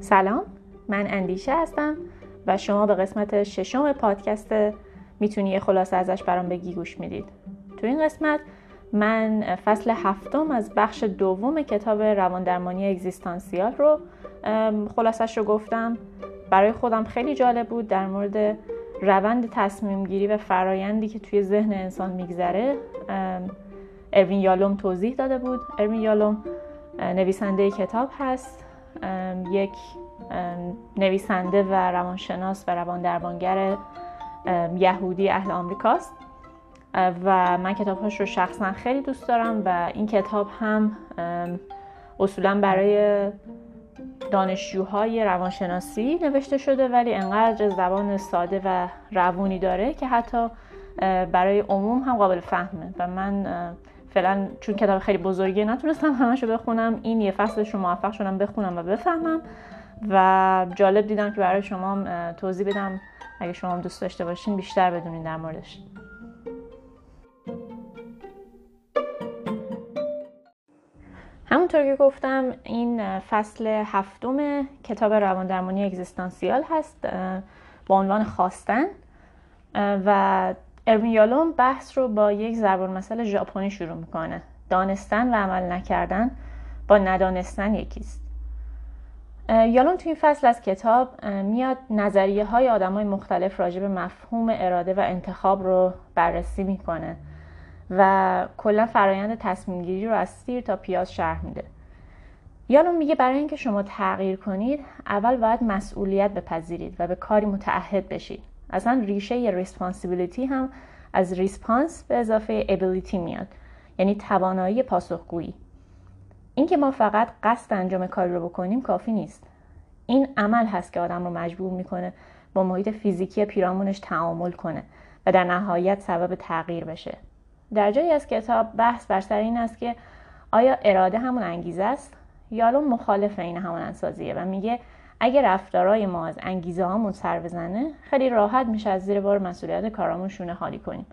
سلام من اندیشه هستم و شما به قسمت ششم پادکست می‌تونی یه خلاصه ازش برام بگی گوش می‌دید. تو این قسمت من فصل هفتم از بخش دوم کتاب روان درمانی اگزیستانسیال رو خلاصش رو گفتم. برای خودم خیلی جالب بود در مورد روند تصمیم گیری و فرایندی که توی ذهن انسان میگذره. اروین یالوم توضیح داده بود. اروین یالوم نویسنده کتاب هست. یک نویسنده و روانشناس و روان درمانگر یهودی اهل آمریکاست. و من کتابهاش رو شخصا خیلی دوست دارم و این کتاب هم اصولا برای دانشجوهای روانشناسی نوشته شده ولی انقدر زبان ساده و روونی داره که حتی برای عموم هم قابل فهمه. و من فعلا چون کتاب خیلی بزرگی نتونستم همشو بخونم. این یه فصلش رو موفق شدم بخونم و بفهمم. و جالب دیدم که برای شما توضیح بدم. اگه شما هم دوست داشته باشین بیشتر بدونین در موردش. همونطور که گفتم این فصل هفتم کتاب روان درمانی اگزیستانسیال هست با عنوان خواستن. و اروین یالوم بحث رو با یک ضرب مثل ژاپنی شروع می‌کنه. دانستن و عمل نکردن با ندانستن یکیست. یالوم توی این فصل از کتاب میاد نظریه های آدم های مختلف راجع به مفهوم اراده و انتخاب رو بررسی می‌کنه و کلا فرایند تصمیم گیری رو از سیر تا پیاز شرح میده. یالوم میگه برای اینکه شما تغییر کنید اول باید مسئولیت بپذیرید و به کاری متعهد بشید. اصلا ریشه responsibility هم از response به اضافه ability میاد. یعنی توانایی پاسخگویی. اینکه ما فقط قصد انجام کاری رو بکنیم کافی نیست. این عمل هست که آدم رو مجبور می‌کنه با محیط فیزیکی پیرامونش تعامل کنه و در نهایت سبب تغییر بشه. در جایی از کتاب بحث بر سر این است که آیا اراده همون انگیزه است یا مخالف این همون انسازیه و میگه اگه رفتارای ما از انگیزه هامون سر بزنه خیلی راحت میشه از زیر بار مسئولیت کارامون شونه حالی کنیم.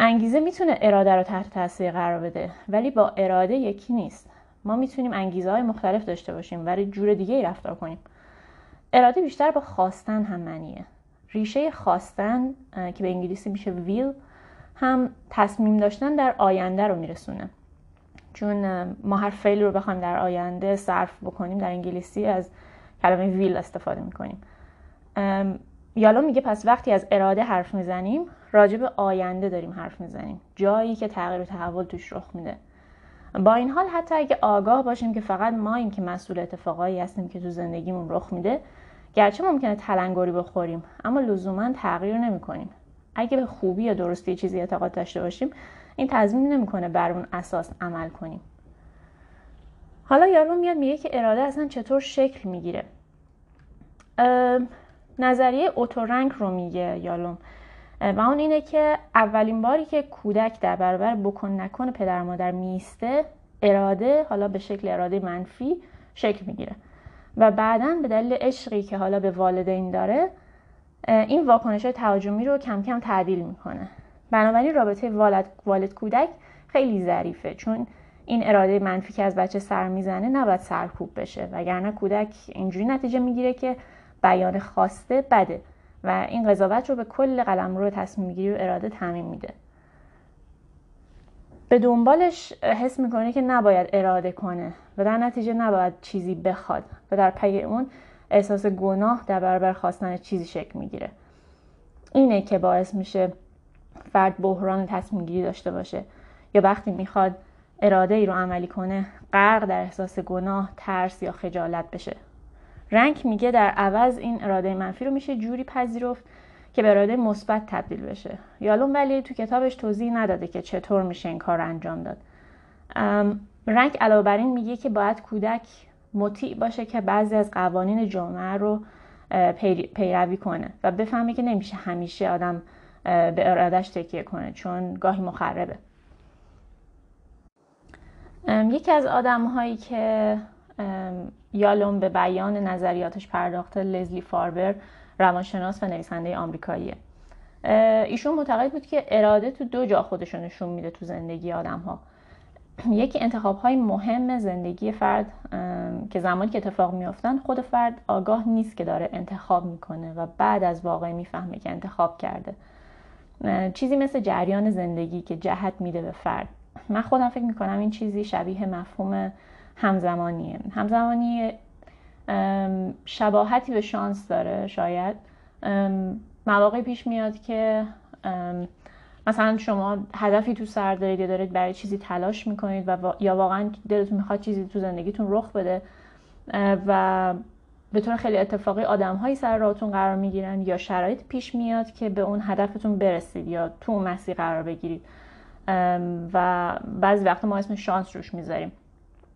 انگیزه می‌تونه اراده رو تحت تاثیر قرار بده ولی با اراده یکی نیست. ما می‌تونیم انگیزه های مختلف داشته باشیم ولی جور دیگه ای رفتار کنیم. اراده بیشتر با خواستن هم معنیه. ریشه خواستن که به انگلیسی میشه ویل هم تصمیم داشتن در آینده رو میرسونه. چون ما هر فعل رو بخوایم در آینده صرف بکنیم در انگلیسی از کلمه ویل استفاده می‌کنیم. یالا میگه پس وقتی از اراده حرف می‌زنیم راجع به آینده داریم حرف می‌زنیم. جایی که تغییر و تحول توش رخ میده. با این حال حتی اگه آگاه باشیم که فقط ما این که مسئول اتفاقایی هستیم که تو زندگیمون رخ میده گرچه ممکنه تلنگری بخوریم اما لزوما تغییر نمی‌کنیم. اگه به خوبی یا درستی چیزی اعتقاد داشته باشیم این تضمین نمی‌کنه بر اون اساس عمل کنیم. حالا یارو میاد میگه که اراده اصلا چطور شکل می‌گیره؟ نظریه اوتورنگ رو میگه یالوم. و اون اینه که اولین باری که کودک در برابر بکن نکن پدر مادر میسته اراده حالا به شکل اراده منفی شکل می‌گیره. و بعدا به دلیل عشقی که حالا به والدین داره این واکنش تهاجمی رو کم کم تعدیل می‌کنه. بنابراین رابطه والد, والد کودک خیلی ظریفه چون این اراده منفی که از بچه سر می‌زنه نباید سرکوب بشه. وگرنه کودک اینجوری نتیجه می‌گیره که بیان خواسته بده و این قضاوت رو به کل قلم رو تصمیم گیری و اراده تعمین میده. به دنبالش حس می‌کنه که نباید اراده کنه و در نتیجه نباید چیزی بخواد و در پی اون احساس گناه در برابر خواستن چیزی شکل می‌گیره. اینه که باعث میشه فرد بحران تصمیم گیری داشته باشه یا وقتی می‌خواد اراده ای رو عملی کنه غرق در احساس گناه ترس یا خجالت بشه. رنگ میگه در عوض این اراده منفی رو میشه جوری پذیرفت که به اراده مثبت تبدیل بشه. یالون ولی تو کتابش توضیح نداده که چطور میشه این کار انجام داد. رنگ علاوه بر این میگه که باید کودک مطیع باشه که بعضی از قوانین جامعه رو پیروی کنه و بفهمه که نمیشه همیشه آدم به ارادش تکیه کنه چون گاهی مخربه. یکی از آدم هایی که یالوم به بیان نظریاتش پرداخته لزلی فاربر روانشناس و نویسنده آمریکاییه. ایشون معتقد بود که اراده تو دو جا خودشو نشون میده تو زندگی آدم ها یکی انتخاب های مهم زندگی فرد که زمانی که اتفاق میافتن خود فرد آگاه نیست که داره انتخاب می‌کنه و بعد از واقع می‌فهمه که انتخاب کرده. چیزی مثل جریان زندگی که جهت میده به فرد. من خودم فکر می‌کنم این چیزی شبیه مفهوم همزمانیه. همزمانی شباهتی به شانس داره شاید. مواقعی پیش میاد که مثلا شما هدفی تو سر دارید یا دارید برای چیزی تلاش می‌کنید و یا واقعا دلتون می‌خواد چیزی تو زندگیتون رخ بده و به طور خیلی اتفاقی آدم هایی سر راهتون قرار می‌گیرن یا شرایط پیش میاد که به اون هدفتون برسید یا تو اون مسیر قرار بگیرید. و بعضی وقتا ما اسم شانس روش می‌ذاریم.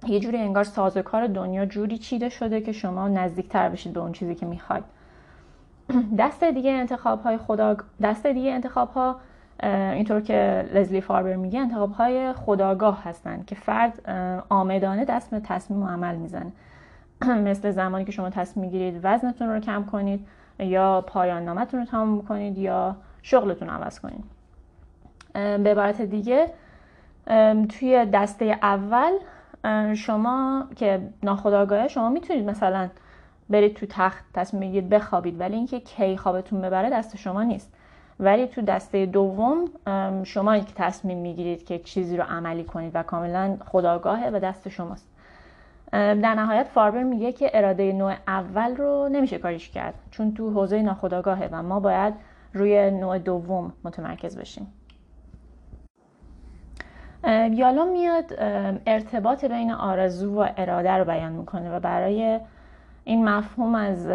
یه جوری انگار سازوکار دنیا جوری چیده شده که شما نزدیکتر بشید به اون چیزی که می‌خواید. دست دیگه انتخاب های خدا دست دیگه انتخاب ها اینطور که لزلی فاربر میگه انتخاب های خداگاه هستن که فرد آمدانه دست به تصمیم و عمل می‌زنه. مثل زمانی که شما تصمیم می‌گیرید وزنتون رو کم کنید یا پایان نامتون رو تمام کنید یا شغلتون عوض کنید. به عبارت دیگه توی دسته اول شما که ناخداگاهه شما می‌تونید مثلا برید تو تخت تصمیم بگیرید بخوابید ولی اینکه کی خوابتون ببره دست شما نیست. ولی تو دسته دوم شما که تصمیم می‌گیرید که چیزی رو عملی کنید و کاملا خداگاهه و دست شماست. در نهایت فاربر میگه که اراده نوع اول رو نمیشه کاریش کرد چون تو حوزه ناخداگاهه و ما باید روی نوع دوم متمرکز بشیم. یالا میاد ارتباط بین آرزو و اراده رو بیان می‌کنه و برای این مفهوم از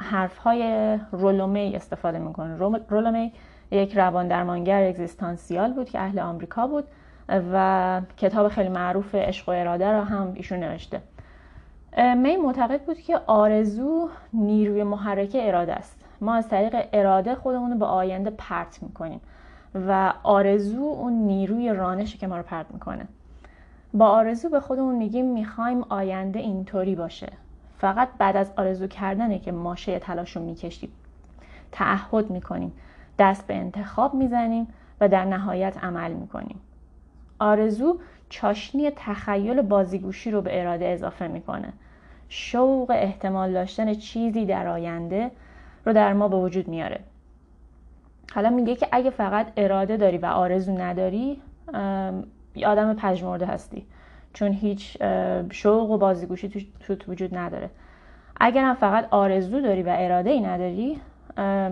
حرفهای رولومی استفاده می‌کنه. رولومی یک روان درمانگر اگزیستانسیال بود که اهل آمریکا بود و کتاب خیلی معروف عشق و اراده رو هم ایشون نوشته. می معتقد بود که آرزو نیروی محرکه اراده است. ما از طریق اراده خودمون رو به آینده پرت می‌کنیم. و آرزو اون نیروی رانشه که ما رو پرت می‌کنه. با آرزو به خودمون میگیم می‌خوایم آینده اینطوری باشه. فقط بعد از آرزو کردنه که ماشه تلاش رو می‌کشیم. تعهد می‌کنیم. دست به انتخاب می‌زنیم و در نهایت عمل می‌کنیم. آرزو چاشنی تخیل بازیگوشی رو به اراده اضافه می‌کنه. شوق احتمال داشتن چیزی در آینده رو در ما به وجود میاره. حالا میگه که اگه فقط اراده داری و آرزو نداری یه آدم پژمرده هستی. چون هیچ شوق و بازیگوشی تو, وجود نداره. اگر هم فقط آرزو داری و اراده ای نداری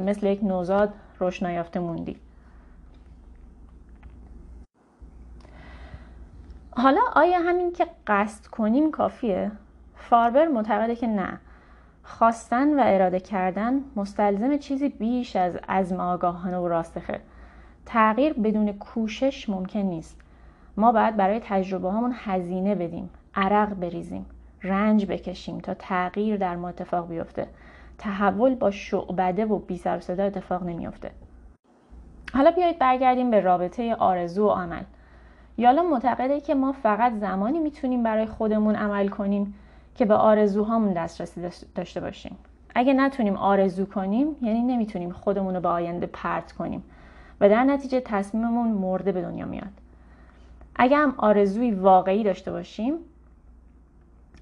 مثل یک نوزاد روش نیافته موندی. حالا آیا همین که قصد کنیم کافیه؟ فاربر معتقده که نه. خواستن و اراده کردن مستلزم چیزی بیش از عزم آگاهانه و راسخه. تغییر بدون کوشش ممکن نیست. ما باید برای تجربه هامون هزینه بدیم عرق بریزیم رنج بکشیم تا تغییر در ما اتفاق بیفته. تحول با شعبده و بی سر صدا اتفاق نمیافته حالا بیایید برگردیم به رابطه آرزو و عمل. یالا معتقده که ما فقط زمانی می‌تونیم برای خودمون عمل کنیم که به آرزوهامون دسترسی داشته باشیم. اگه نتونیم آرزو کنیم یعنی نمی‌تونیم خودمون رو به آینده پرت کنیم و در نتیجه تصمیممون مرده به دنیا میاد. اگه هم آرزوی واقعی داشته باشیم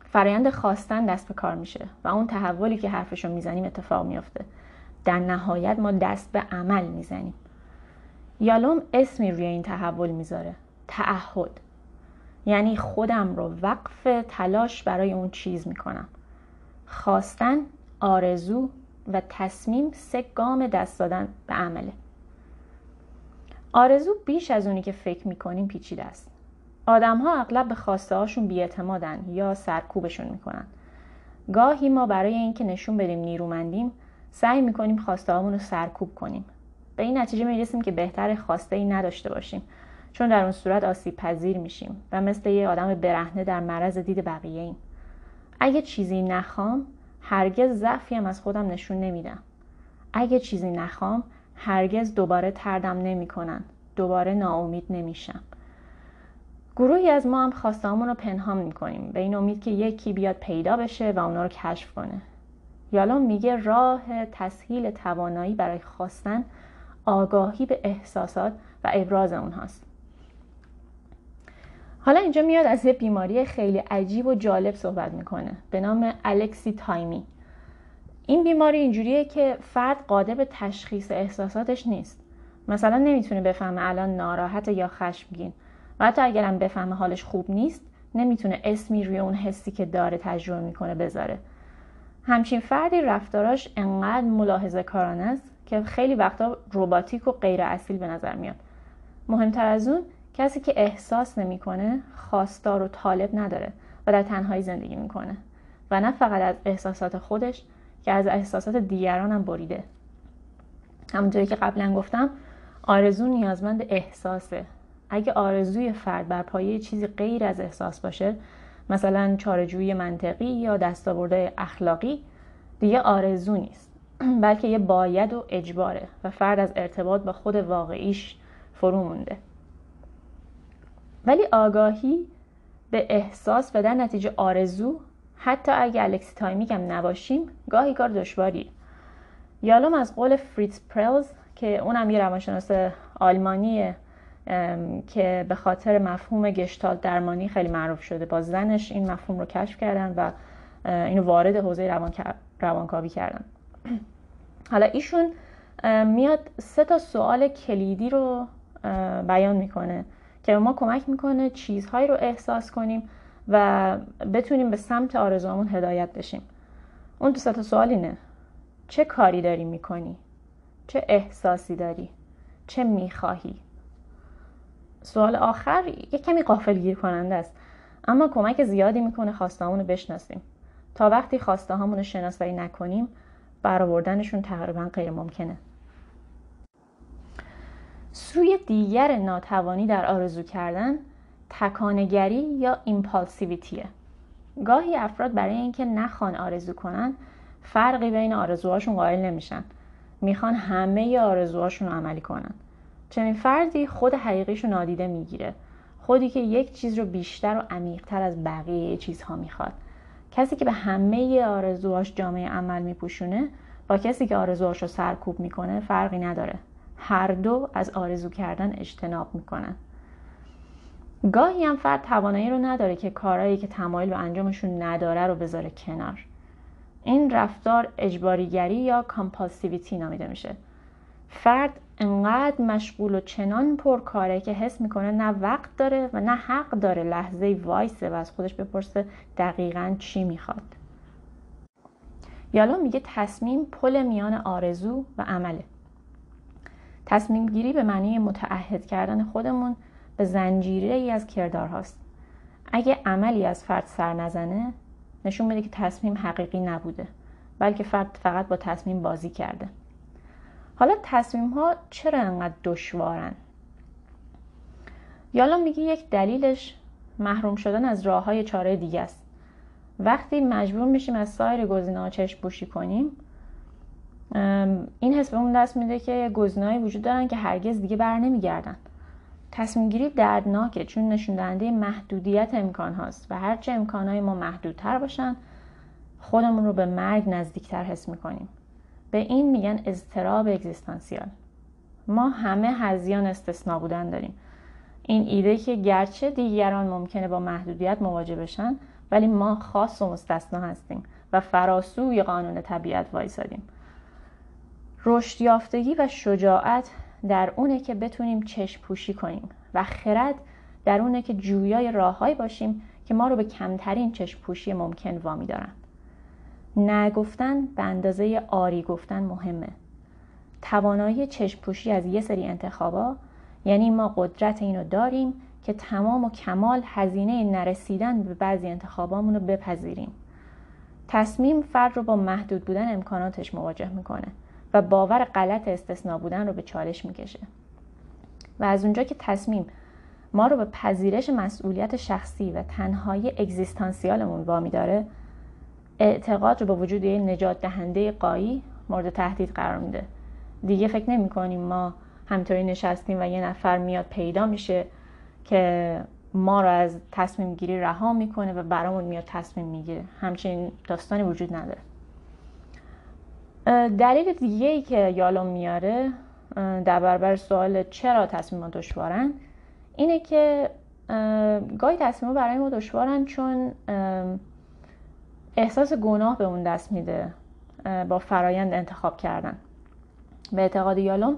فرایند خواستن دست به کار میشه و اون تحولی که حرفشو می‌زنیم اتفاق میافته. در نهایت ما دست به عمل می‌زنیم. یالوم اسمی روی این تحول می‌ذاره. تعهد. یعنی خودم رو وقف تلاش برای اون چیز می‌کنم. خواستن آرزو و تصمیم سه گام دست دادن به عمله. آرزو بیش از اونی که فکر می‌کنیم پیچیده است. آدم ها اغلب به خواسته هاشون بیاعتمادن یا سرکوبشون می‌کنن. گاهی ما برای اینکه نشون بدیم نیرومندیم سعی می‌کنیم خواسته رو سرکوب کنیم. به این نتیجه می‌رسیم که بهتر خواسته ای نداشته باشیم. چون در اون صورت آسیب پذیر میشیم و مثل یه آدم برهنه در معرض دید بقیه ایم. اگه چیزی نخوام هرگز ضعفی هم از خودم نشون نمیدم. اگه چیزی نخوام هرگز دوباره تردم نمی‌کنن. دوباره ناامید نمیشم. گروهی از ما هم خواستامون رو پنهان می‌کنیم به این امید که یکی بیاد پیدا بشه و اونا رو کشف کنه. یالا میگه راه تسهیل توانایی برای خواستن آگاهی به احساسات و ابراز اونهاست. حالا اینجا میاد از یه بیماری خیلی عجیب و جالب صحبت می‌کنه. به نام الکسی تایمی این بیماری اینجوریه که فرد قادر به تشخیص احساساتش نیست. مثلا نمی‌تونه بفهمه الان ناراحت یا خشمگین. و حتی اگرم بفهمه حالش خوب نیست نمی‌تونه اسمی روی اون حسی که داره تجربه می‌کنه بذاره. همچین فردی رفتاراش انقدر ملاحظه کارانه است که خیلی وقتا رباتیک و غیر اصیل به نظر میاد. مهمتر از اون کسی که احساس نمی‌کنه خواستار و طالب نداره و در تنهایی زندگی می‌کنه و نه فقط از احساسات خودش که از احساسات دیگران هم بریده. همونطوری که قبلا گفتم آرزو نیازمند احساسه. اگه آرزوی فرد بر پایه چیزی غیر از احساس باشه مثلا چاره‌جویی منطقی یا دستاورد اخلاقی دیگه آرزو نیست. بلکه یه باید و اجباره و فرد از ارتباط با خود واقعیش فرو مونده. ولی آگاهی به احساس و در نتیجه آرزو حتی اگه alexithymic هم نباشیم گاهی کار دشواریه یالوم از قول فریتز پرلز که اونم یه روانشناس آلمانیه که به خاطر مفهوم گشتال درمانی خیلی معروف شده. با زنش این مفهوم رو کشف کردن و اینو وارد حوزه روان... روانکاوی کردن. حالا ایشون میاد سه تا سوال کلیدی رو بیان می‌کنه. که به ما کمک می‌کنه چیزهایی رو احساس کنیم و بتونیم به سمت آرزوامون هدایت بشیم اون دو تا سوال اینه چه کاری داری می‌کنی؟ چه احساسی داری؟ چه می‌خواهی؟ سوال آخر یک کمی قافل کننده است اما کمک زیادی می‌کنه خواستهامون رو بشناسیم تا وقتی خواسته رو شناسایی نکنیم برآوردنشون تقریبا غیر ممکنه سوی دیگر ناتوانی در آرزو کردن تکانگری یا ایمپالسیویتیه. گاهی افراد برای اینکه نخوان آرزو کنن فرقی بین آرزوهاشون قائل نمیشن. می‌خوان همه آرزوهاشون رو عملی کنن. چنین فردی خود حقیقیش رو نادیده می‌گیره. خودی که یک چیز رو بیشتر و عمیقتر از بقیه چیزها می‌خواد. کسی که به همه آرزوهاش جامعه عمل میپوشونه با کسی که آرزوهاش رو سرکوب می‌کنه فرقی نداره. هر دو از آرزو کردن اجتناب می‌کنن. گاهی هم فرد توانایی رو نداره که کارهایی که تمایل به انجامشون نداره رو بذاره کنار. این رفتار اجباریگری یا کامپالسیویتی نامیده میشه. فرد انقدر مشغول و چنان پر کاره که حس می‌کنه نه وقت داره و نه حق داره لحظه وایسه و از خودش بپرسه دقیقا چی می‌خواد. یالا میگه تصمیم پل میان آرزو و عمله. تصمیم گیری به معنی متعهد کردن خودمون به زنجیره ای از کردار هاست. اگه عملی از فرد سر نزنه نشون میده که تصمیم حقیقی نبوده بلکه فرد فقط با تصمیم بازی کرده. حالا تصمیم ها چرا انقدر دشوارن؟ یالا میگه یک دلیلش محروم شدن از راه های چاره دیگه است. وقتی مجبور میشیم از سایر گزینه ها چشم بوشی کنیم این حس به اون دست میده که گزینه‌ای وجود دارن که هرگز دیگه بر نمیگردن. تصمیم گیری دردناکه چون نشون دهنده محدودیت امکان هاست و هرچه امکانهای ما محدودتر باشن خودمون رو به مرگ نزدیکتر حس می‌کنیم. به این میگن اضطراب اگزیستانسیال. ما همه هزیان استثنا بودن داریم. این ایده که گرچه دیگران ممکنه با محدودیت مواجه بشن ولی ما خاص و مستثنا هستیم و فراسوی قانون طبیعت وایسادیم. رشد یافتگی و شجاعت در اونه که بتونیم چشم پوشی کنیم و خرد در اونه که جویای راههایی باشیم که ما رو به کمترین چشم پوشی ممکن وامی دارن. نگفتن به اندازه آری گفتن مهمه. توانایی چشم پوشی از یه سری انتخابا یعنی ما قدرت اینو داریم که تمام و کمال هزینه نرسیدن به بعضی انتخابامون رو بپذیریم. تصمیم فرد رو با محدود بودن امکاناتش مواجه می‌کنه. و باور غلط استثنا بودن رو به چالش می‌کشه. و از اونجا که تصمیم ما رو به پذیرش مسئولیت شخصی و تنهایی اگزیستانسیالمون وامی داره اعتقاد رو به وجود یه نجات دهنده قایی مورد تهدید قرار میده. دیگه فکر نمی کنیم ما همطوری نشستیم و یه نفر میاد پیدا میشه که ما رو از تصمیم گیری رها می‌کنه و برامون میاد تصمیم می‌گیره. همچنین داستانی وجود نداره. دلیل دیگه ای که یالوم میاره در برابر سوال چرا تصمیمات دشوارن اینه که گاهی تصمیم برای ما دشوارن چون احساس گناه به اون دست میده با فرایند انتخاب کردن. به اعتقاد یالوم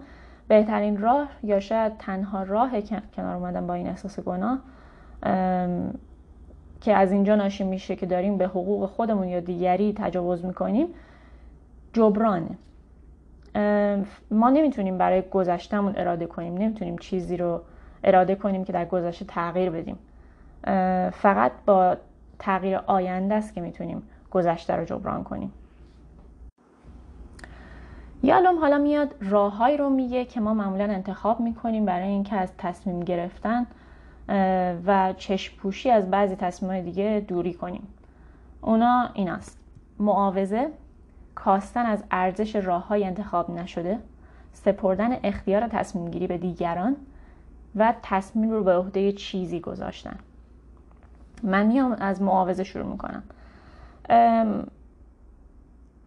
بهترین راه یا شاید تنها راه کنار اومدن با این احساس گناه که از اینجا ناشی میشه که داریم به حقوق خودمون یا دیگری تجاوز می‌کنیم جبرانه. ما نمی‌تونیم برای گذشتمون اراده کنیم نمی‌تونیم چیزی رو اراده کنیم که در گذشته تغییر بدیم. فقط با تغییر آینده است که می‌تونیم گذشته رو جبران کنیم. یالوم حالا میاد راههایی رو میگه که ما معمولا انتخاب می‌کنیم برای اینکه از تصمیم گرفتن و چشم پوشی از بعضی تصمیم دیگه دوری کنیم. اونا این است معاوضه کاستن از ارزش راه های انتخاب نشده سپردن اختیار تصمیم گیری به دیگران و تصمیم رو به عهده چیزی گذاشتن. من میام از معاوضه شروع می‌کنم.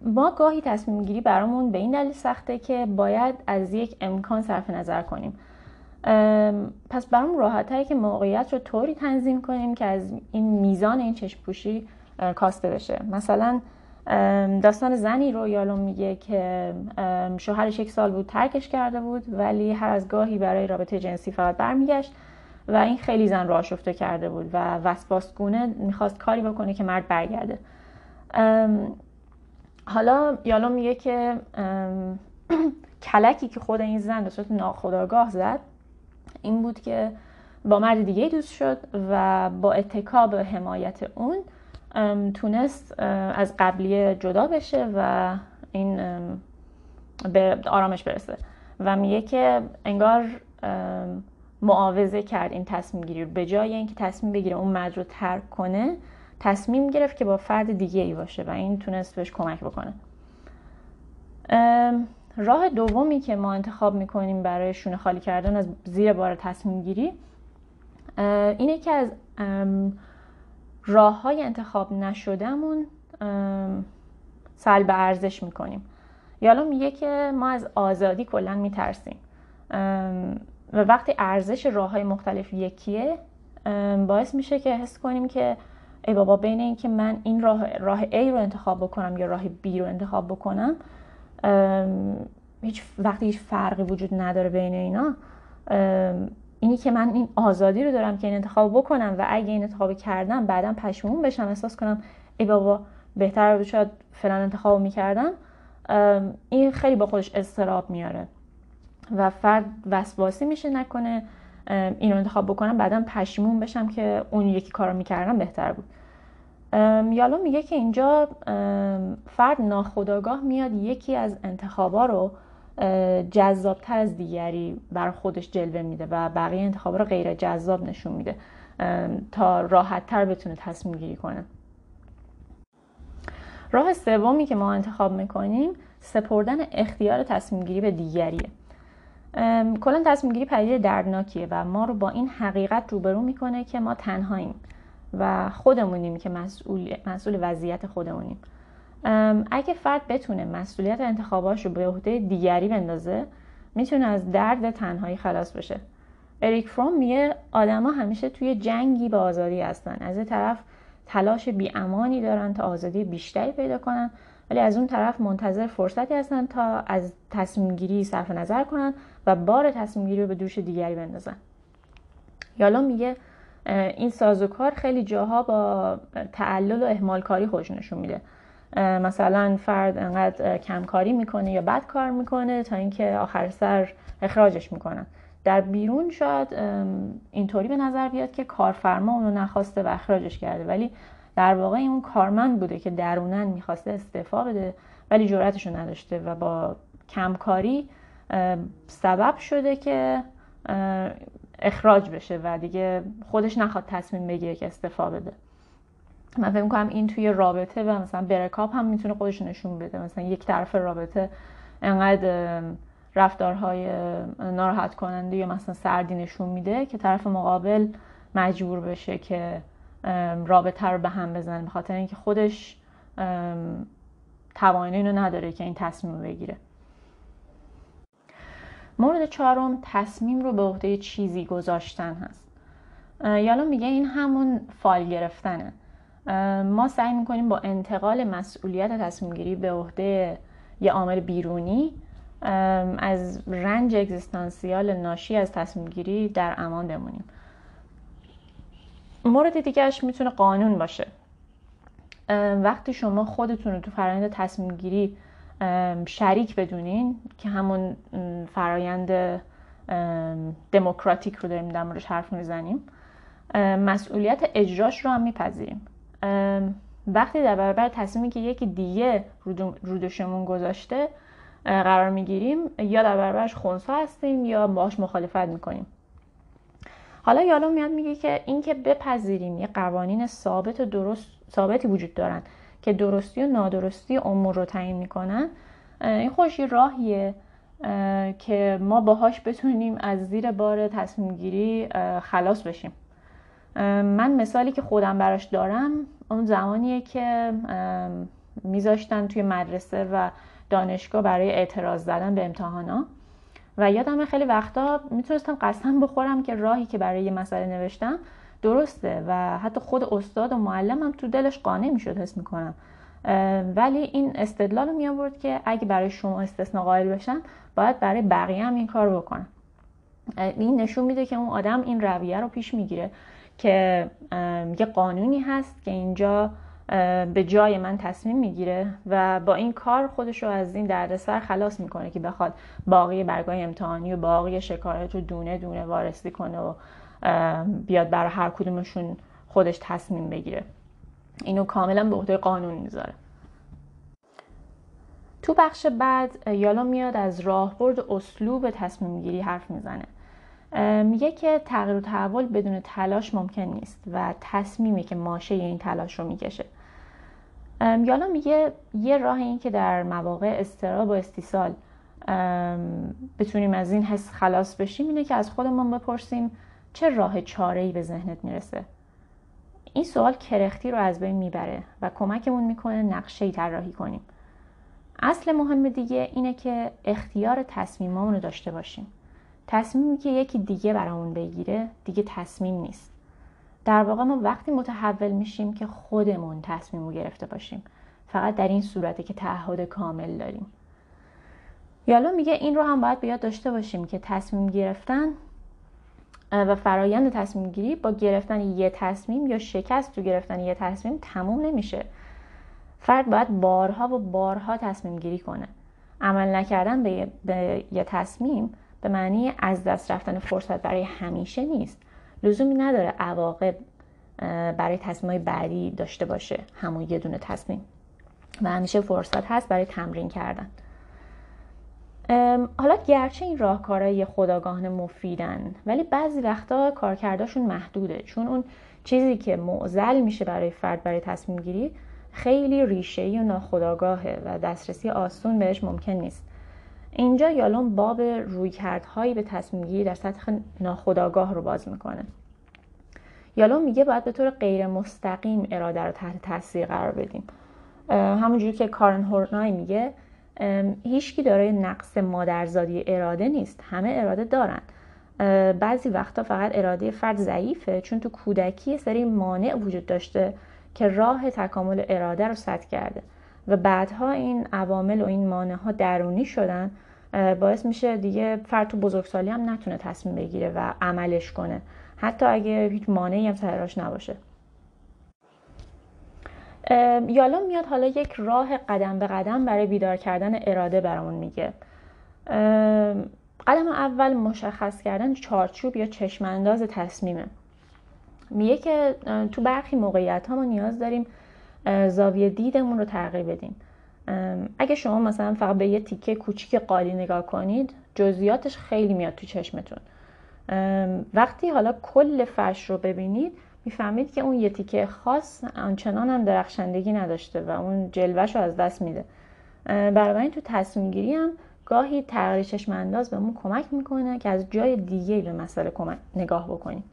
ما گاهی تصمیم گیری برامون به این دلیل سخته که باید از یک امکان صرف نظر کنیم. پس برام راحت که موقعیت رو طوری تنظیم کنیم که از این میزان این چشم پوشی کاسته بشه. مثلا داستان زنی رو یالوم میگه که شوهرش یک سال بود ترکش کرده بود ولی هر از گاهی برای رابطه جنسی فقط برمیگشت و این خیلی زن رو آشفته کرده بود و وسواسگونه می‌خواست کاری بکنه که مرد برگرده. حالا یالوم میگه که کلکی که خود این زن به صورت زد این بود که با مرد دیگه دوست شد و با اتکا به حمایت اون تونست از قبلیه جدا بشه و این به آرامش برسه. و میگه که انگار معاوضه کرد این تصمیم گیری به جای اینکه تصمیم بگیره اون مرد رو ترک کنه تصمیم گرفت که با فرد دیگه ای باشه و این تونست بهش کمک بکنه. راه دومی که ما انتخاب می‌کنیم برای شونه خالی کردن از زیر بار تصمیم گیری اینه که از راه های انتخاب نشدهمون سلب ارزش می‌کنیم. یالا میگه که ما از آزادی کلا میترسیم. و وقتی ارزش راه های مختلف یکیه باعث میشه که حس کنیم که ای بابا بین اینکه من این راه راه A رو انتخاب بکنم یا راه B رو انتخاب بکنم هیچ وقتی هیچ فرقی وجود نداره بین اینا اینی که من این آزادی رو دارم که این انتخاب بکنم و اگه این انتخاب کردم بعدا پشمون بشم احساس کنم ای بابا بهتر بود شاید فلان انتخاب می‌کردم. این خیلی با خودش استراب میاره و فرد وسواسی میشه نکنه این رو انتخاب بکنم بعدا پشیمون بشم که اون یکی کار رو می‌کردم بهتر بود. یالو میگه که اینجا فرد ناخداگاه میاد یکی از انتخابا رو جذابتر از دیگری بر خودش جلوه میده و بقیه انتخابا رو غیر جذاب نشون میده تا راحت تر بتونه تصمیم گیری کنه. راه سومی که ما انتخاب می‌کنیم سپردن اختیار تصمیم گیری به دیگریه. کلا تصمیم گیری پدیده دردناکیه و ما رو با این حقیقت روبرو می‌کنه که ما تنهاییم و خودمونیم که مسئول, مسئول وضعیت خودمونیم. اگه فرد بتونه مسئولیت انتخاباش رو به عهده دیگری بندازه می‌تونه از درد تنهایی خلاص بشه. اریک فروم میگه آدما همیشه توی جنگی به آزادی هستن. از یه طرف تلاش بیامانی دارن تا آزادی بیشتری پیدا کنن ولی از اون طرف منتظر فرصتی هستن تا از تصمیم گیری صرف نظر کنن و بار تصمیم گیری رو به دوش دیگری بندازن. یالا میگه این سازوکار خیلی جاها با تعلل و اهمال کاری نشون میده. مثلا فرد انقدر کمکاری می‌کنه یا بد کار می‌کنه تا اینکه آخر سر اخراجش می‌کنن در بیرون شاید اینطوری به نظر بیاد که کارفرما اونو نخواسته و اخراجش کرده ولی در واقع اون کارمند بوده که درونن می‌خواسته استعفا بده ولی جرأتش رو نداشته و با کمکاری سبب شده که اخراج بشه و دیگه خودش نخواد تصمیم بگیره که استعفا بده. من فکر می‌کنم این توی رابطه و مثلا برکاپ هم می‌تونه خودش نشون بده. مثلا یک طرف رابطه انقدر رفتارهای ناراحت کننده یا مثلا سردی نشون میده که طرف مقابل مجبور بشه که رابطه رو به هم بزنه به خاطر اینکه خودش توانایی اینو نداره که این تصمیم بگیره. مورد چهارم تصمیم رو به عهده چیزی گذاشتن هست. یالا میگه این همون فال گرفتنه. ما سعی می‌کنیم با انتقال مسئولیت تصمیم گیری به عهده یه عامل بیرونی از رنج اگزیستانسیال ناشی از تصمیم گیری در امان بمونیم. مورد دیگهش می‌تونه قانون باشه. وقتی شما خودتون رو تو فرایند تصمیم گیری شریک بدونین که همون فرایند دموکراتیک رو داریم در حرف می‌زنیم مسئولیت اجراش رو هم میپذیریم. وقتی در برابر تصمیمی که یکی دیگه رودشمون گذاشته قرار می‌گیریم یا در برابرش خونسا هستیم یا باش مخالفت می‌کنیم. حالا یالو میاد میگه که اینکه بپذیریم یه قوانین ثابت و درست ثابتی وجود دارن که درستی و نادرستی امور رو تعیین می‌کنن این خوشی راهیه که ما باهاش بتونیم از زیر بار تصمیم گیری خلاص بشیم. من مثالی که خودم براش دارم اون زمانیه که میذاشتن توی مدرسه و دانشگاه برای اعتراض زدن به امتحانا. و یادم خیلی وقتا می‌تونستم قسم بخورم که راهی که برای یه مسئله نوشتم درسته و حتی خود استاد و معلمم تو دلش قانع می‌شد حس می‌کنم. ولی این استدلال رو که اگه برای شما استثنا قائل بشن باید برای بقیه هم این کار بکنن. این نشون میده که اون آدم این رویه رو پیش می‌گیره. که یه قانونی هست که اینجا به جای من تصمیم می‌گیره و با این کار خودش رو از این دردسر خلاص می‌کنه که بخواد باقی برگاه امتحانی و باقی شکایت رو دونه دونه وارسی کنه و بیاد برای هر کدومشون خودش تصمیم بگیره. اینو کاملا به عهده قانون می‌ذاره. تو بخش بعد یالا میاد از راهبرد اسلوب تصمیم گیری حرف می‌زنه. میگه که تغییر و تحول بدون تلاش ممکن نیست و تصمیمی که ماشه این تلاش رو می‌کشه. یالا میگه یه راه این که در مواقع استراب و استیصال بتونیم از این حس خلاص بشیم اینه که از خودمون بپرسیم چه راه چاره به ذهنت می‌رسه. این سوال کرختی رو از بین می‌بره و کمکمون می‌کنه نقشه طراحی کنیم. اصل مهم دیگه اینه که اختیار تصمیممون رو داشته باشیم. تصمیمی که یکی دیگه برامون بگیره دیگه تصمیم نیست. در واقع ما وقتی متحول میشیم که خودمون تصمیم رو گرفته باشیم. فقط در این صورته که تعهد کامل داریم. یالا میگه این رو هم باید بیاد داشته باشیم که تصمیم گرفتن و فرایند تصمیم گیری با گرفتن یه تصمیم یا شکست تو گرفتن یه تصمیم تموم نمیشه. فرد باید بارها و بارها تصمیم گیری کنه. عمل نکردن به یه تصمیم به معنی از دست رفتن فرصت برای همیشه نیست. لزومی نداره عواقب برای تصمیم بعدی داشته باشه. همون یه دونه تصمیم. و همیشه فرصت هست برای تمرین کردن. حالا گرچه این راهکارهای خداگاهانه مفیدن ولی بعضی وقتا کارکرداشون محدوده. چون اون چیزی که معزل میشه برای فرد برای تصمیم گیری خیلی ریشه‌ای و ناخداگاهه و دسترسی آسون بهش ممکن نیست. اینجا یالون باب رویکردهایی به تصمیم در سطح ناخداگاه رو باز می‌کنه. یالون میگه باید به طور غیر مستقیم اراده رو تحت تاثیر قرار بدیم. همونجوری که کارن هورنای میگه هیچکی داره نقص مادرزادی اراده نیست. همه اراده دارن. بعضی وقتا فقط اراده فرد ضعیفه چون تو کودکی سری مانع وجود داشته که راه تکامل اراده رو سد کرده. و بعدها این عوامل و این مانع ها درونی شدن باعث میشه دیگه فرد تو بزرگسالی هم نتونه تصمیم بگیره و عملش کنه. حتی اگه هیچ مانعی هم سراش نباشه. یالا میاد حالا یک راه قدم به قدم برای بیدار کردن اراده برامون میگه. قدم اول مشخص کردن چارچوب یا چشمانداز تصمیمه. میگه که تو برخی موقعیت ها ما نیاز داریم زاویه دیدمون رو تغییر بدیم اگه شما مثلا فقط به یه تیکه کوچیک قالی نگاه کنید جزئیاتش خیلی میاد تو چشمتون. وقتی حالا کل فرش رو ببینید می‌فهمید که اون یه تیکه خاص آنچنان هم درخشندگی نداشته و اون جلوش رو از دست میده. بنابراین تو تصمیم گیری هم گاهی تغییر چشم انداز بهمون کمک می‌کنه که از جای دیگه به مسئله نگاه بکنیم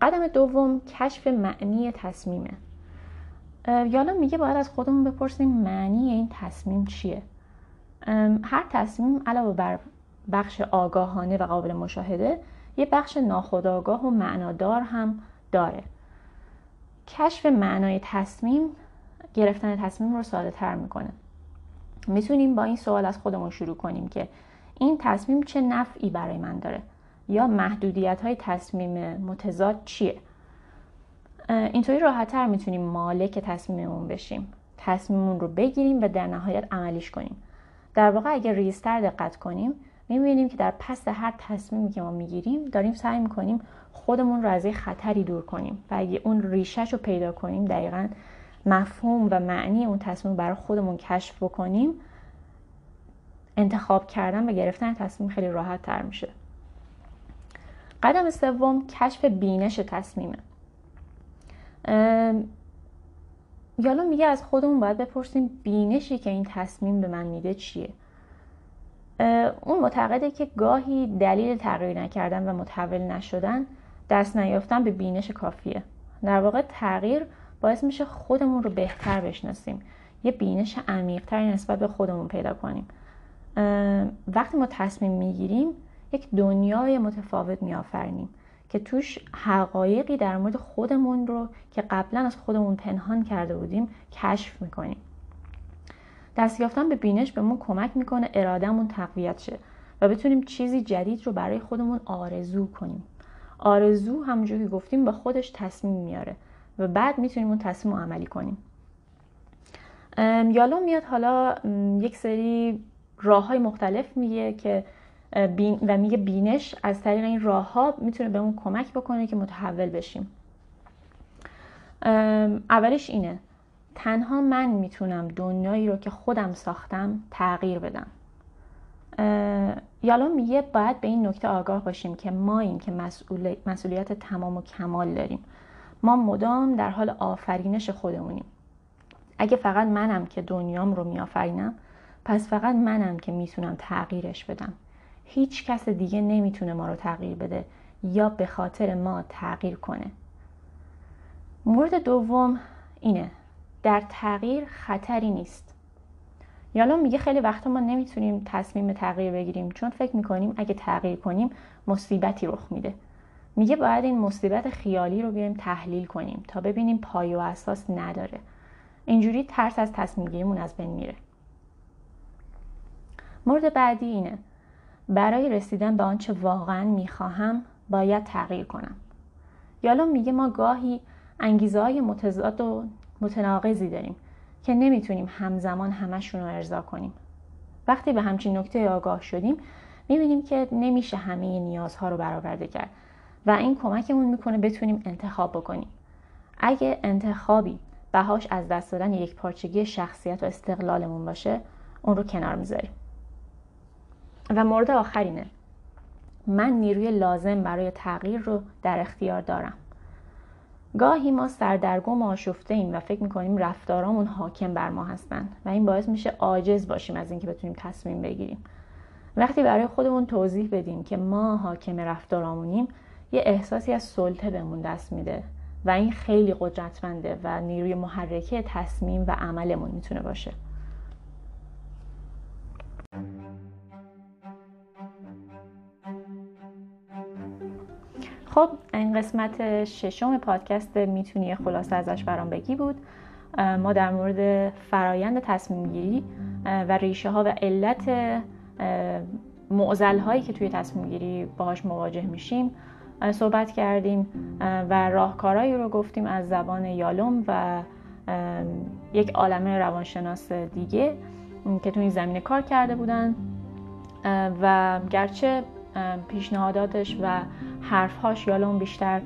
قدم دوم کشف معنی تصمیمه. یالا میگه باید از خودمون بپرسیم معنی این تصمیم چیه؟ هر تصمیم علاوه بر بخش آگاهانه و قابل مشاهده یه بخش ناخودآگاه و معنادار هم داره. کشف معنای تصمیم گرفتن تصمیم رو ساده تر می‌کنه. می‌تونیم با این سوال از خودمون شروع کنیم که این تصمیم چه نفعی برای من داره؟ یا محدودیت های تصمیم متضاد چیه؟ اینطوری راحتتر می‌تونیم مالک تصمیممون بشیم. تصمیممون رو بگیریم و در نهایت عملیش کنیم. در واقع اگر ریزتر دقت کنیم می‌بینیم که در پس هر تصمیمی که ما می‌گیریم داریم سعی می‌کنیم خودمون رو از یه خطری دور کنیم. و اگه اون ریشش رو پیدا کنیم دقیقا مفهوم و معنی اون تصمیم برای خودمون کشف بکنیم انتخاب کردن و گرفتن تصمیم خیلی راحت تر میشه. قدم سوم کشف بینش تصمیمه. یالا میگه از خودمون باید بپرسیم بینشی که این تصمیم به من میده چیه؟ اون معتقده که گاهی دلیل تغییر نکردن و متحول نشدن دست نیافتن به بینش کافیه. در واقع تغییر باعث میشه خودمون رو بهتر بشناسیم. یه بینش عمیقتری نسبت به خودمون پیدا کنیم. وقتی ما تصمیم می‌گیریم یک دنیای متفاوت میآفرینیم که توش حقایقی در مورد خودمون رو که قبلا از خودمون پنهان کرده بودیم کشف می‌کنیم. دست یافتن به بینش به ما کمک می‌کنه ارادهمون تقویت شه و بتونیم چیزی جدید رو برای خودمون آرزو کنیم. آرزو همونجور که گفتیم با خودش تصمیم میاره و بعد می‌تونیم اون تصمیم رو عملی کنیم. یالو میاد حالا یک سری راه های مختلف میگه که و میگه بینش از طریق این راه ها می‌تونه به اون کمک بکنه که متحول بشیم. اولش اینه. تنها من می‌تونم دنیایی رو که خودم ساختم تغییر بدم. یالا میگه باید به این نکته آگاه باشیم که ما این که مسئولیت تمام و کمال داریم. ما مدام در حال آفرینش خودمونیم. اگه فقط منم که دنیام رو میآفرینم پس فقط منم که می‌تونم تغییرش بدم. هیچ کس دیگه نمی‌تونه ما رو تغییر بده یا به خاطر ما تغییر کنه. مورد دوم اینه در تغییر خطری نیست. یالا میگه خیلی وقتا ما نمی‌تونیم تصمیم تغییر بگیریم چون فکر می‌کنیم اگه تغییر کنیم مصیبتی رخ میده. میگه باید این مصیبت خیالی رو بیایم تحلیل کنیم تا ببینیم پای و اساس نداره. اینجوری ترس از تصمیم گیریمون از بین میره. مورد بعدی اینه برای رسیدن به آنچه واقعا می‌خواهم باید تغییر کنم. یالا میگه ما گاهی انگیزه های متضاد و متناقضی داریم که نمی‌تونیم همزمان همشون رو ارضا کنیم. وقتی به همچین نکته آگاه شدیم می‌بینیم که نمیشه همه نیازها رو برآورده کرد و این کمکمون می‌کنه بتونیم انتخاب بکنیم. اگه انتخابی بهاش از دست دادن یک پارچگی شخصیت و استقلالمون باشه اون رو کنار می‌ذاریم. و مورد آخرینه من نیروی لازم برای تغییر رو در اختیار دارم. گاهی ما سردرگم و آشفته ایم و فکر می‌کنیم رفتارامون حاکم بر ما هستند و این باعث میشه عاجز باشیم از اینکه بتونیم تصمیم بگیریم. وقتی برای خودمون توضیح بدیم که ما حاکم رفتارامونیم یه احساسی از سلطه بهمون دست میده و این خیلی قدرتمنده و نیروی محرکه تصمیم و عملمون می‌تونه باشه. خب این قسمت ششم پادکست می‌تونی خلاصه ازش برام بگی بود. ما در مورد فرایند تصمیم گیری و ریشه ها و علت معزل هایی که توی تصمیم گیری باهاش مواجه میشیم صحبت کردیم و راهکارهایی رو گفتیم از زبان یالوم و یک عالمه روانشناس دیگه که توی این زمینه کار کرده بودن. و گرچه پیشنهاداتش و حرفهاش یالوم بیشتر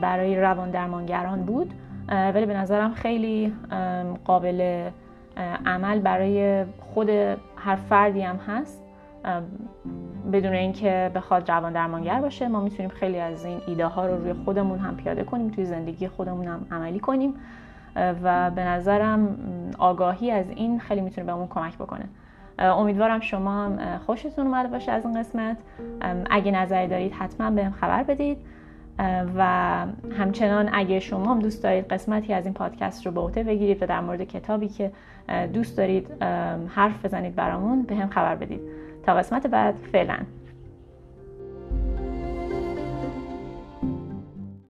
برای روان درمانگران بود. ولی به نظرم خیلی قابل عمل برای خود هر فردی هم هست. بدون اینکه بخواد روان درمانگر باشه. ما می‌تونیم خیلی از این ایده ها رو روی خودمون هم پیاده کنیم توی زندگی خودمون هم عملی کنیم. و به نظرم آگاهی از این خیلی می‌تونه بهمون کمک بکنه. امیدوارم شما هم خوشتون اومده باشه از این قسمت. اگه نظری دارید حتما بهم خبر بدید. و همچنان اگه شما هم دوست دارید قسمتی از این پادکست رو به عهده بگیرید و در مورد کتابی که دوست دارید حرف بزنید برامون به هم خبر بدید. تا قسمت بعد فعلا.